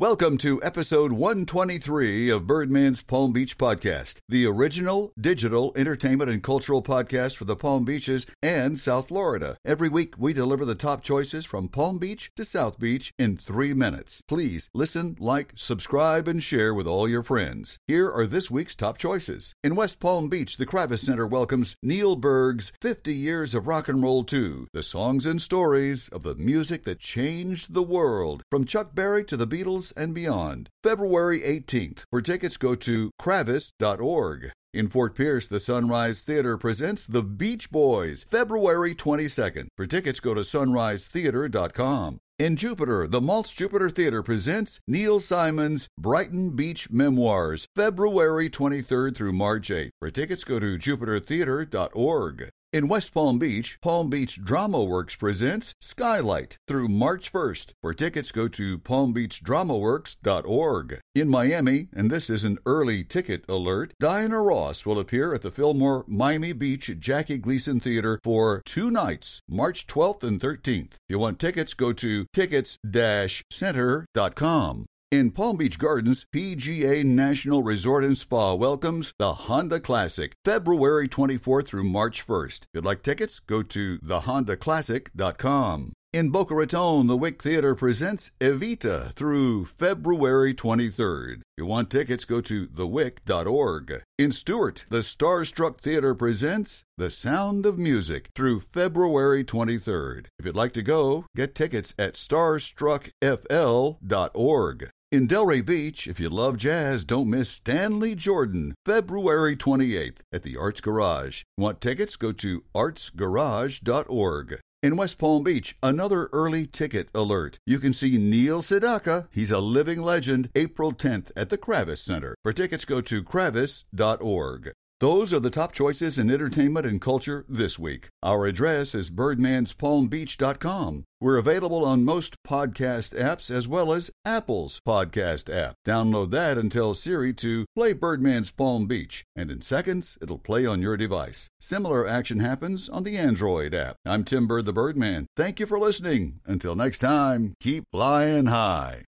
Welcome to episode 123 of Birdman's Palm Beach Podcast, the original digital entertainment and cultural podcast for the Palm Beaches and South Florida. Every week, we deliver the top choices from Palm Beach to South Beach in three minutes. Please listen, like, subscribe, and share with all your friends. Here are this week's top choices. In West Palm Beach, the Kravis Center welcomes Neil Berg's 50 Years of Rock and Roll 2, the songs and stories of the music that changed the world, from Chuck Berry to the Beatles and beyond. February 18th. For tickets, go to kravis.org. In Fort Pierce, the Sunrise Theater presents The Beach Boys, February 22nd. For tickets, go to sunrisetheater.com. In Jupiter, the Maltz Jupiter Theater presents Neil Simon's Brighton Beach Memoirs, February 23rd through March 8th. For tickets, go to jupitertheater.org. In West Palm Beach, Palm Beach Drama Works presents Skylight through March 1st. For tickets, go to palmbeachdramaworks.org. In Miami, and this is an early ticket alert, Diana Ross will appear at the Fillmore Miami Beach Jackie Gleason Theater for two nights, March 12th and 13th. If you want tickets, go to tickets-center.com. In Palm Beach Gardens, PGA National Resort and Spa welcomes the Honda Classic, February 24th through March 1st. If you'd like tickets, go to thehondaclassic.com. In Boca Raton, the Wick Theater presents Evita through February 23rd. If you want tickets, go to thewick.org. In Stuart, the Starstruck Theater presents The Sound of Music through February 23rd. If you'd like to go, get tickets at starstruckfl.org. In Delray Beach, if you love jazz, don't miss Stanley Jordan, February 28th at the Arts Garage. Want tickets? Go to artsgarage.org. In West Palm Beach, another early ticket alert. You can see Neil Sedaka, he's a living legend, April 10th at the Kravis Center. For tickets, go to kravis.org. Those are the top choices in entertainment and culture this week. Our address is birdmanspalmbeach.com. We're available on most podcast apps as well as Apple's podcast app. Download that and tell Siri to play Birdman's Palm Beach, and in seconds it'll play on your device. Similar action happens on the Android app. I'm Tim Bird the Birdman. Thank you for listening. Until next time, keep flying high.